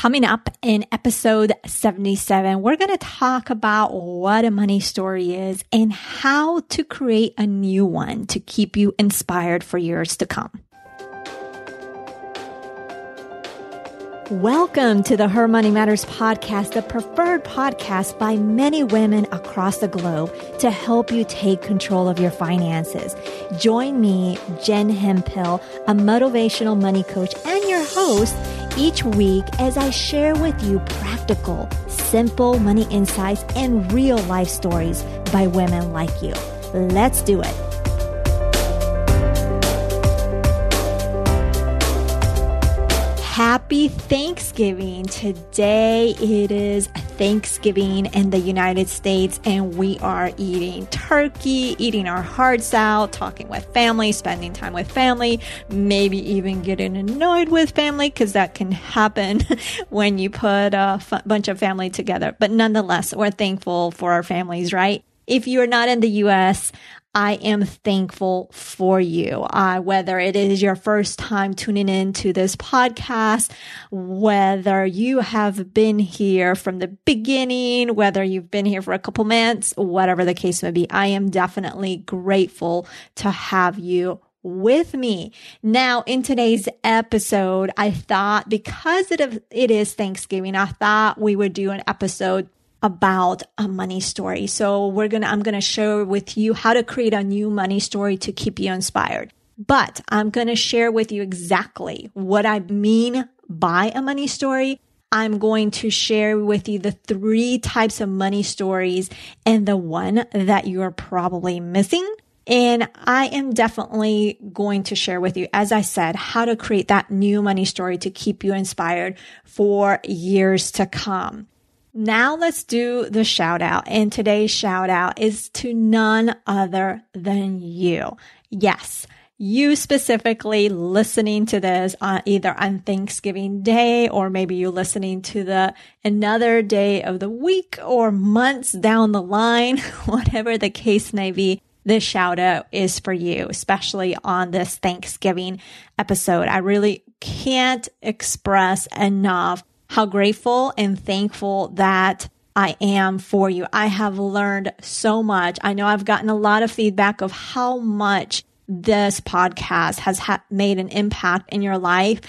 Coming up in episode 77, we're going to talk about what a money story is and how to create a new one to keep you inspired for years to come. Welcome to the Her Money Matters podcast, the preferred podcast by many women across the globe to help you take control of your finances. Join me, Jen Hemphill, a motivational money coach and your host each week as I share with you practical, simple money insights and real life stories by women like you. Let's do it. Happy Thanksgiving. Today it is Thanksgiving in the United States, and we are eating turkey, eating our hearts out, talking with family, spending time with family, maybe even getting annoyed with family because that can happen when you put a f- bunch of family together. But nonetheless, we're thankful for our families, right? If you're not in the US, I am thankful for you. Uh, whether it is your first time tuning in to this podcast, whether you have been here from the beginning, whether you've been here for a couple months, whatever the case may be, I am definitely grateful to have you with me. Now, in today's episode, I thought because it, it is Thanksgiving, I thought we would do an episode about a money story. So we're going to, I'm going to share with you how to create a new money story to keep you inspired. But I'm going to share with you exactly what I mean by a money story. I'm going to share with you the three types of money stories and the one that you're probably missing. And I am definitely going to share with you, as I said, how to create that new money story to keep you inspired for years to come. Now let's do the shout out. And today's shout out is to none other than you. Yes, you specifically listening to this on either on Thanksgiving Day or maybe you listening to the another day of the week or months down the line, whatever the case may be. This shout out is for you, especially on this Thanksgiving episode. I really can't express enough how grateful and thankful that I am for you. I have learned so much. I know I've gotten a lot of feedback of how much this podcast has ha- made an impact in your life,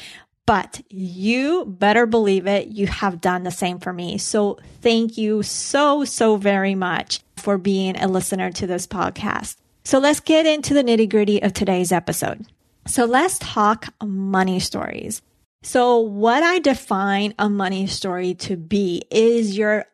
but you better believe it. You have done the same for me. So thank you so, so very much for being a listener to this podcast. So let's get into the nitty gritty of today's episode. So let's talk money stories. So what I define a money story to be is your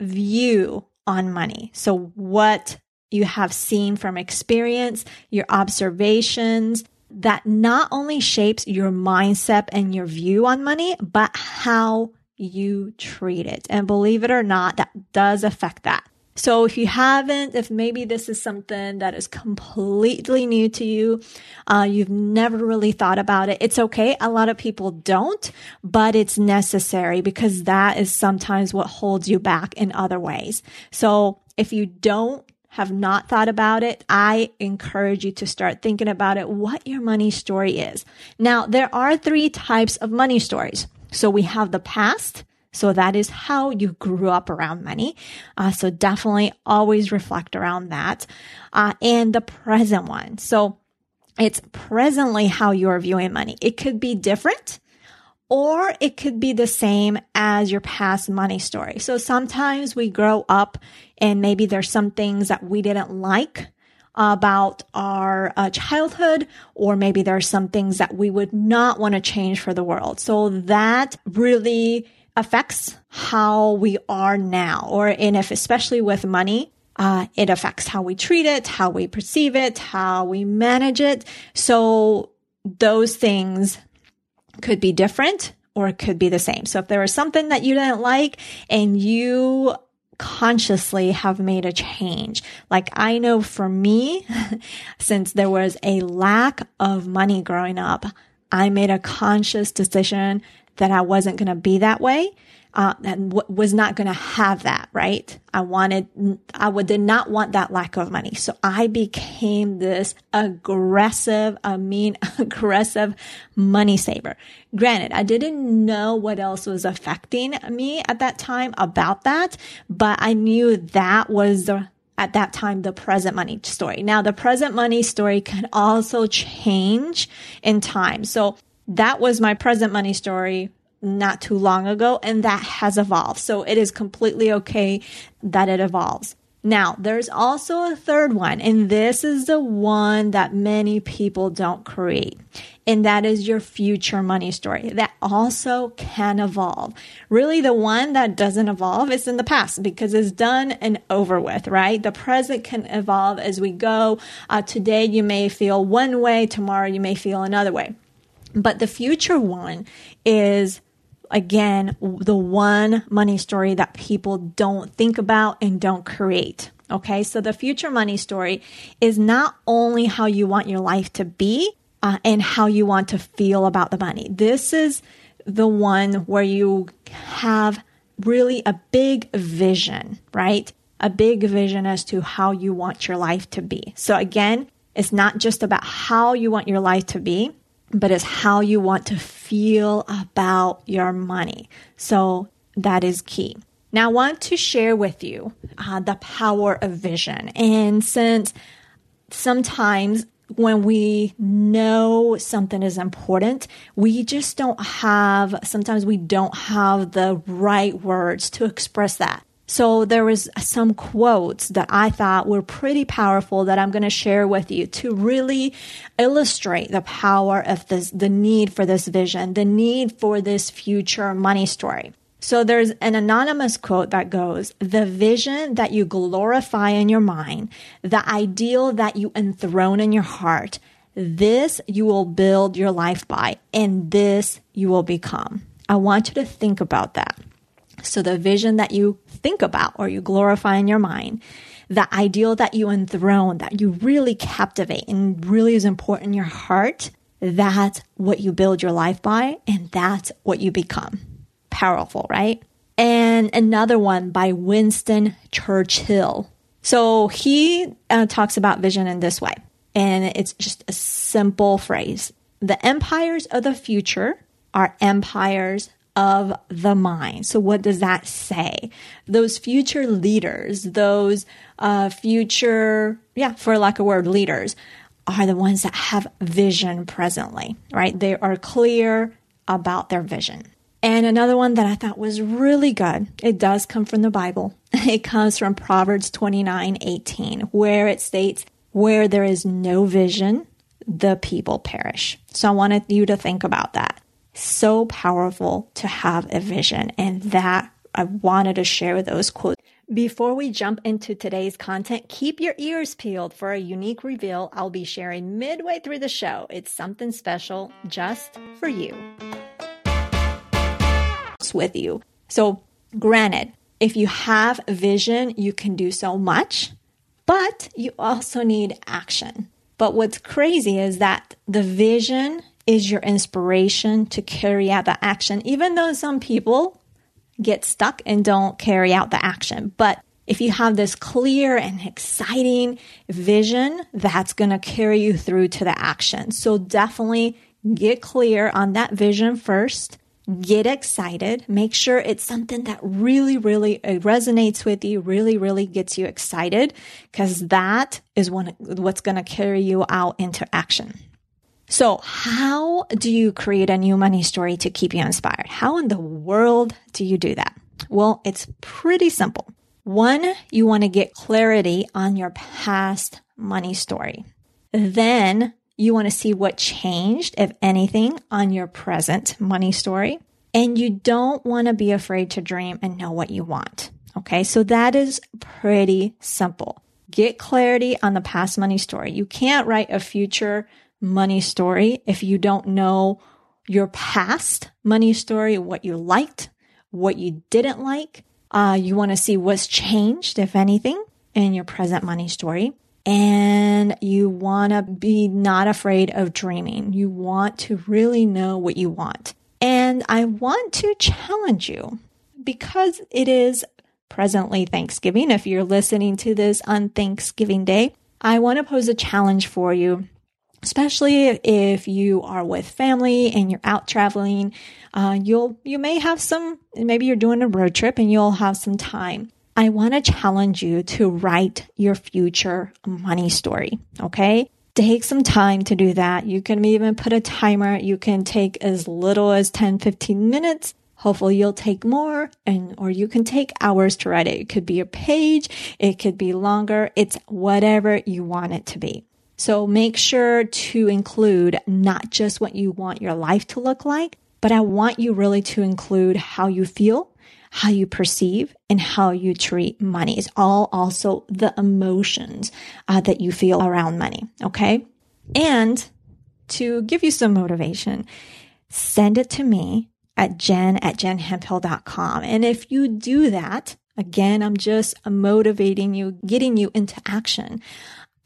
view on money. So what you have seen from experience, your observations that not only shapes your mindset and your view on money, but how you treat it. And believe it or not, that does affect that. So if you haven't, if maybe this is something that is completely new to you, uh, you've never really thought about it, it's okay. A lot of people don't, but it's necessary because that is sometimes what holds you back in other ways. So if you don't have not thought about it, I encourage you to start thinking about it, what your money story is. Now, there are three types of money stories. So we have the past, so that is how you grew up around money. Uh, so definitely always reflect around that. Uh, and the present one. So it's presently how you're viewing money. It could be different or it could be the same as your past money story. So sometimes we grow up and maybe there's some things that we didn't like about our uh, childhood, or maybe there's some things that we would not want to change for the world. So that really affects how we are now, or in if, especially with money, uh, it affects how we treat it, how we perceive it, how we manage it. So those things could be different or it could be the same. So if there was something that you didn't like and you consciously have made a change. Like I know for me, since there was a lack of money growing up, I made a conscious decision that I wasn't going to be that way. Uh, and w- was not going to have that, right? I wanted, I would, did not want that lack of money. So I became this aggressive, I mean, aggressive money saver. Granted, I didn't know what else was affecting me at that time about that, but I knew that was the, at that time the present money story. Now the present money story can also change in time. So that was my present money story not too long ago and that has evolved. So it is completely okay that it evolves. Now, there's also a third one, and this is the one that many people don't create. And that is your future money story that also can evolve. Really, the one that doesn't evolve is in the past because it's done and over with, right? The present can evolve as we go. Uh, today, you may feel one way, tomorrow, you may feel another way. But the future one is again, the one money story that people don't think about and don't create. Okay. So the future money story is not only how you want your life to be uh, and how you want to feel about the money. This is the one where you have really a big vision, right? A big vision as to how you want your life to be. So again, it's not just about how you want your life to be but it's how you want to feel about your money. So that is key. Now, I want to share with you uh, the power of vision. And since sometimes when we know something is important, we just don't have, sometimes we don't have the right words to express that. So there was some quotes that I thought were pretty powerful that I'm going to share with you to really illustrate the power of this, the need for this vision, the need for this future money story. So there's an anonymous quote that goes, the vision that you glorify in your mind, the ideal that you enthrone in your heart, this you will build your life by, and this you will become. I want you to think about that. So the vision that you think about or you glorify in your mind, the ideal that you enthrone, that you really captivate and really is important in your heart, that's what you build your life by and that's what you become. Powerful, right? And another one by Winston Churchill. So he uh, talks about vision in this way, and it's just a simple phrase. The empires of the future are empires of the mind. So what does that say? Those future leaders, those uh, future, yeah, for lack of word, leaders are the ones that have vision presently, right? They are clear about their vision. And another one that I thought was really good, it does come from the Bible. It comes from Proverbs 29 18, where it states, Where there is no vision, the people perish. So I wanted you to think about that so powerful to have a vision. And that I wanted to share those quotes. Before we jump into today's content, keep your ears peeled for a unique reveal I'll be sharing midway through the show. It's something special just for you. With you. So, granted, if you have vision, you can do so much, but you also need action. But what's crazy is that the vision is your inspiration to carry out the action, even though some people get stuck and don't carry out the action. But if you have this clear and exciting vision, that's going to carry you through to the action. So definitely get clear on that vision first. Get excited. Make sure it's something that really, really uh, resonates with you, really, really gets you excited, because that is what's going to carry you out into action. So, how do you create a new money story to keep you inspired? How in the world do you do that? Well, it's pretty simple. One, you want to get clarity on your past money story. Then you want to see what changed, if anything, on your present money story. And you don't want to be afraid to dream and know what you want. Okay. So that is pretty simple. Get clarity on the past money story. You can't write a future money story if you don't know your past money story, what you liked, what you didn't like. Uh, you want to see what's changed, if anything, in your present money story. And you want to be not afraid of dreaming. You want to really know what you want. And I want to challenge you because it is presently Thanksgiving. If you're listening to this on Thanksgiving Day, I want to pose a challenge for you especially if you are with family and you're out traveling uh, you'll you may have some maybe you're doing a road trip and you'll have some time i want to challenge you to write your future money story okay take some time to do that you can even put a timer you can take as little as 10 15 minutes Hopefully you'll take more and, or you can take hours to write it. It could be a page. It could be longer. It's whatever you want it to be. So make sure to include not just what you want your life to look like, but I want you really to include how you feel, how you perceive, and how you treat money. It's all also the emotions uh, that you feel around money. Okay. And to give you some motivation, send it to me at jen at jenhemphill.com. And if you do that, again, I'm just motivating you, getting you into action.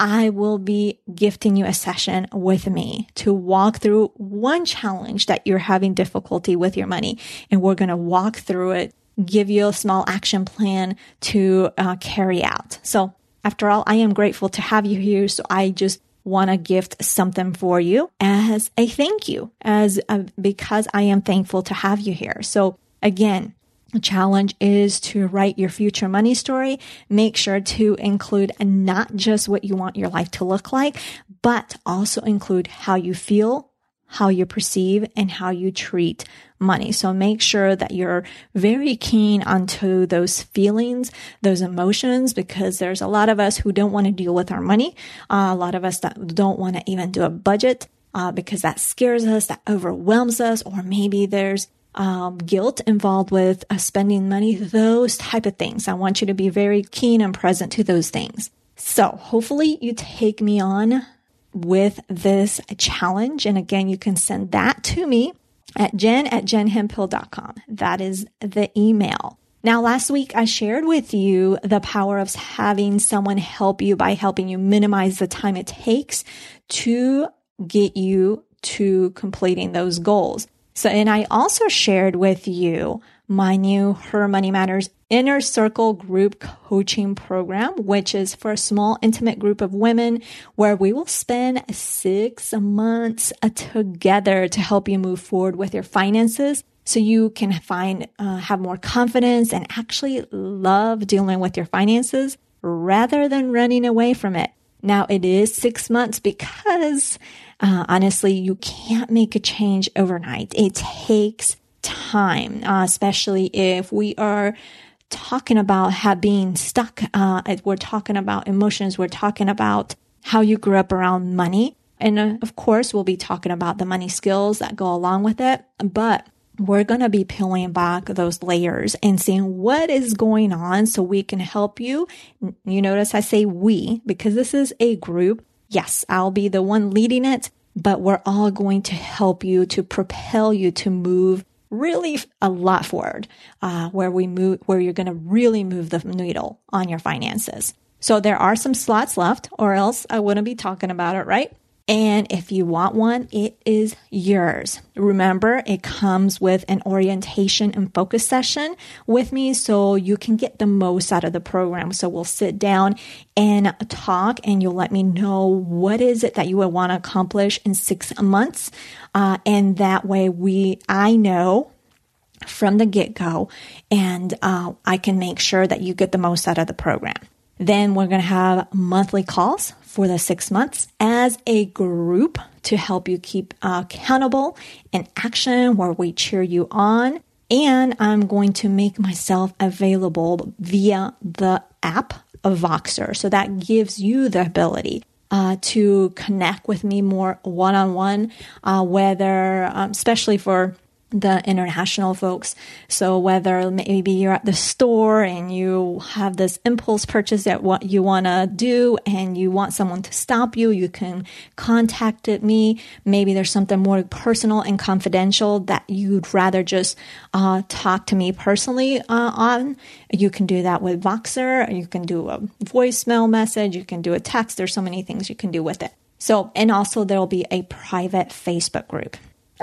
I will be gifting you a session with me to walk through one challenge that you're having difficulty with your money. And we're going to walk through it, give you a small action plan to uh, carry out. So after all, I am grateful to have you here. So I just want to gift something for you as a thank you, as a, because I am thankful to have you here. So again, challenge is to write your future money story. Make sure to include not just what you want your life to look like, but also include how you feel, how you perceive, and how you treat money. So make sure that you're very keen onto those feelings, those emotions, because there's a lot of us who don't want to deal with our money. Uh, a lot of us that don't want to even do a budget. Uh, because that scares us, that overwhelms us, or maybe there's um, guilt involved with uh, spending money, those type of things. I want you to be very keen and present to those things. So hopefully you take me on with this challenge. And again, you can send that to me at jen at jenhemphill.com. That is the email. Now, last week I shared with you the power of having someone help you by helping you minimize the time it takes to get you to completing those goals. So, and I also shared with you my new Her Money Matters Inner Circle Group Coaching Program, which is for a small, intimate group of women where we will spend six months together to help you move forward with your finances so you can find, uh, have more confidence and actually love dealing with your finances rather than running away from it. Now it is six months because uh, honestly, you can't make a change overnight. It takes time, uh, especially if we are talking about have being stuck. Uh, we're talking about emotions. We're talking about how you grew up around money. And uh, of course, we'll be talking about the money skills that go along with it. But we're going to be peeling back those layers and seeing what is going on so we can help you. You notice I say we because this is a group Yes, I'll be the one leading it, but we're all going to help you to propel you to move really a lot forward, uh, where we move, where you're going to really move the needle on your finances. So there are some slots left, or else I wouldn't be talking about it, right? And if you want one, it is yours. Remember, it comes with an orientation and focus session with me so you can get the most out of the program. So we'll sit down and talk and you'll let me know what is it that you would want to accomplish in six months. Uh, and that way we, I know from the get go and uh, I can make sure that you get the most out of the program. Then we're going to have monthly calls for the six months as a group to help you keep accountable in action where we cheer you on. And I'm going to make myself available via the app of Voxer. So that gives you the ability uh, to connect with me more one on one, whether, um, especially for the international folks. So whether maybe you're at the store and you have this impulse purchase that what you want to do and you want someone to stop you, you can contact me. Maybe there's something more personal and confidential that you'd rather just uh, talk to me personally uh, on. You can do that with Voxer. You can do a voicemail message. You can do a text. There's so many things you can do with it. So, and also there will be a private Facebook group.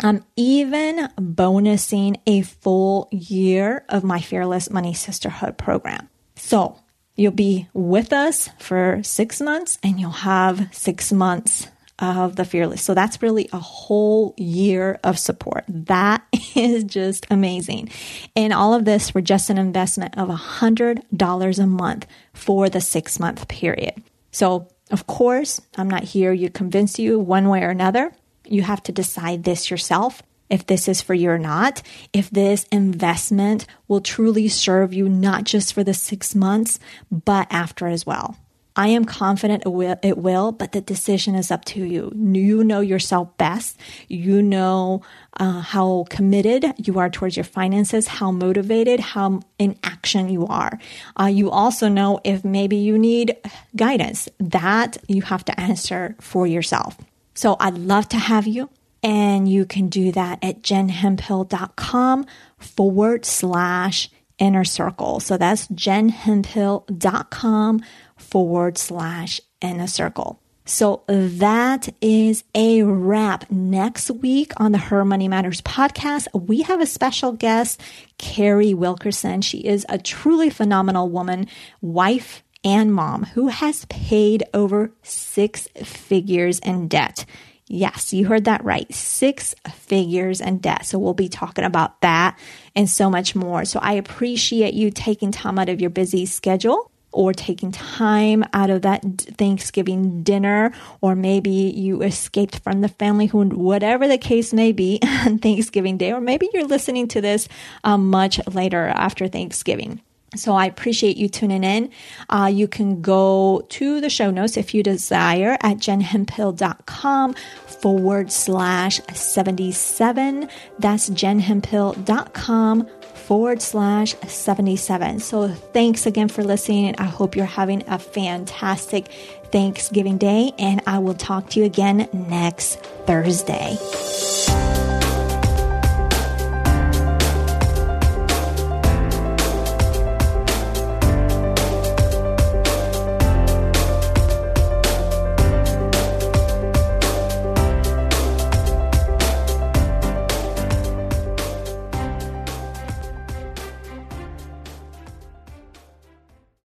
I'm even bonusing a full year of my Fearless Money Sisterhood program. So you'll be with us for six months and you'll have six months of the Fearless. So that's really a whole year of support. That is just amazing. And all of this for just an investment of $100 a month for the six month period. So, of course, I'm not here to convince you one way or another. You have to decide this yourself if this is for you or not, if this investment will truly serve you not just for the six months, but after as well. I am confident it will, it will, but the decision is up to you. You know yourself best. You know uh, how committed you are towards your finances, how motivated, how in action you are. Uh, you also know if maybe you need guidance. That you have to answer for yourself. So I'd love to have you. And you can do that at jenhemphill.com forward slash inner circle. So that's jenhemphill.com forward slash inner circle. So that is a wrap. Next week on the Her Money Matters podcast, we have a special guest, Carrie Wilkerson. She is a truly phenomenal woman, wife, and mom who has paid over six figures in debt. Yes, you heard that right. Six figures in debt. So we'll be talking about that and so much more. So I appreciate you taking time out of your busy schedule or taking time out of that Thanksgiving dinner, or maybe you escaped from the family, who, whatever the case may be on Thanksgiving Day, or maybe you're listening to this um, much later after Thanksgiving. So I appreciate you tuning in. Uh, you can go to the show notes if you desire at jenhemphill.com forward slash 77. That's jenhemphill.com forward slash 77. So thanks again for listening. I hope you're having a fantastic Thanksgiving day, and I will talk to you again next Thursday.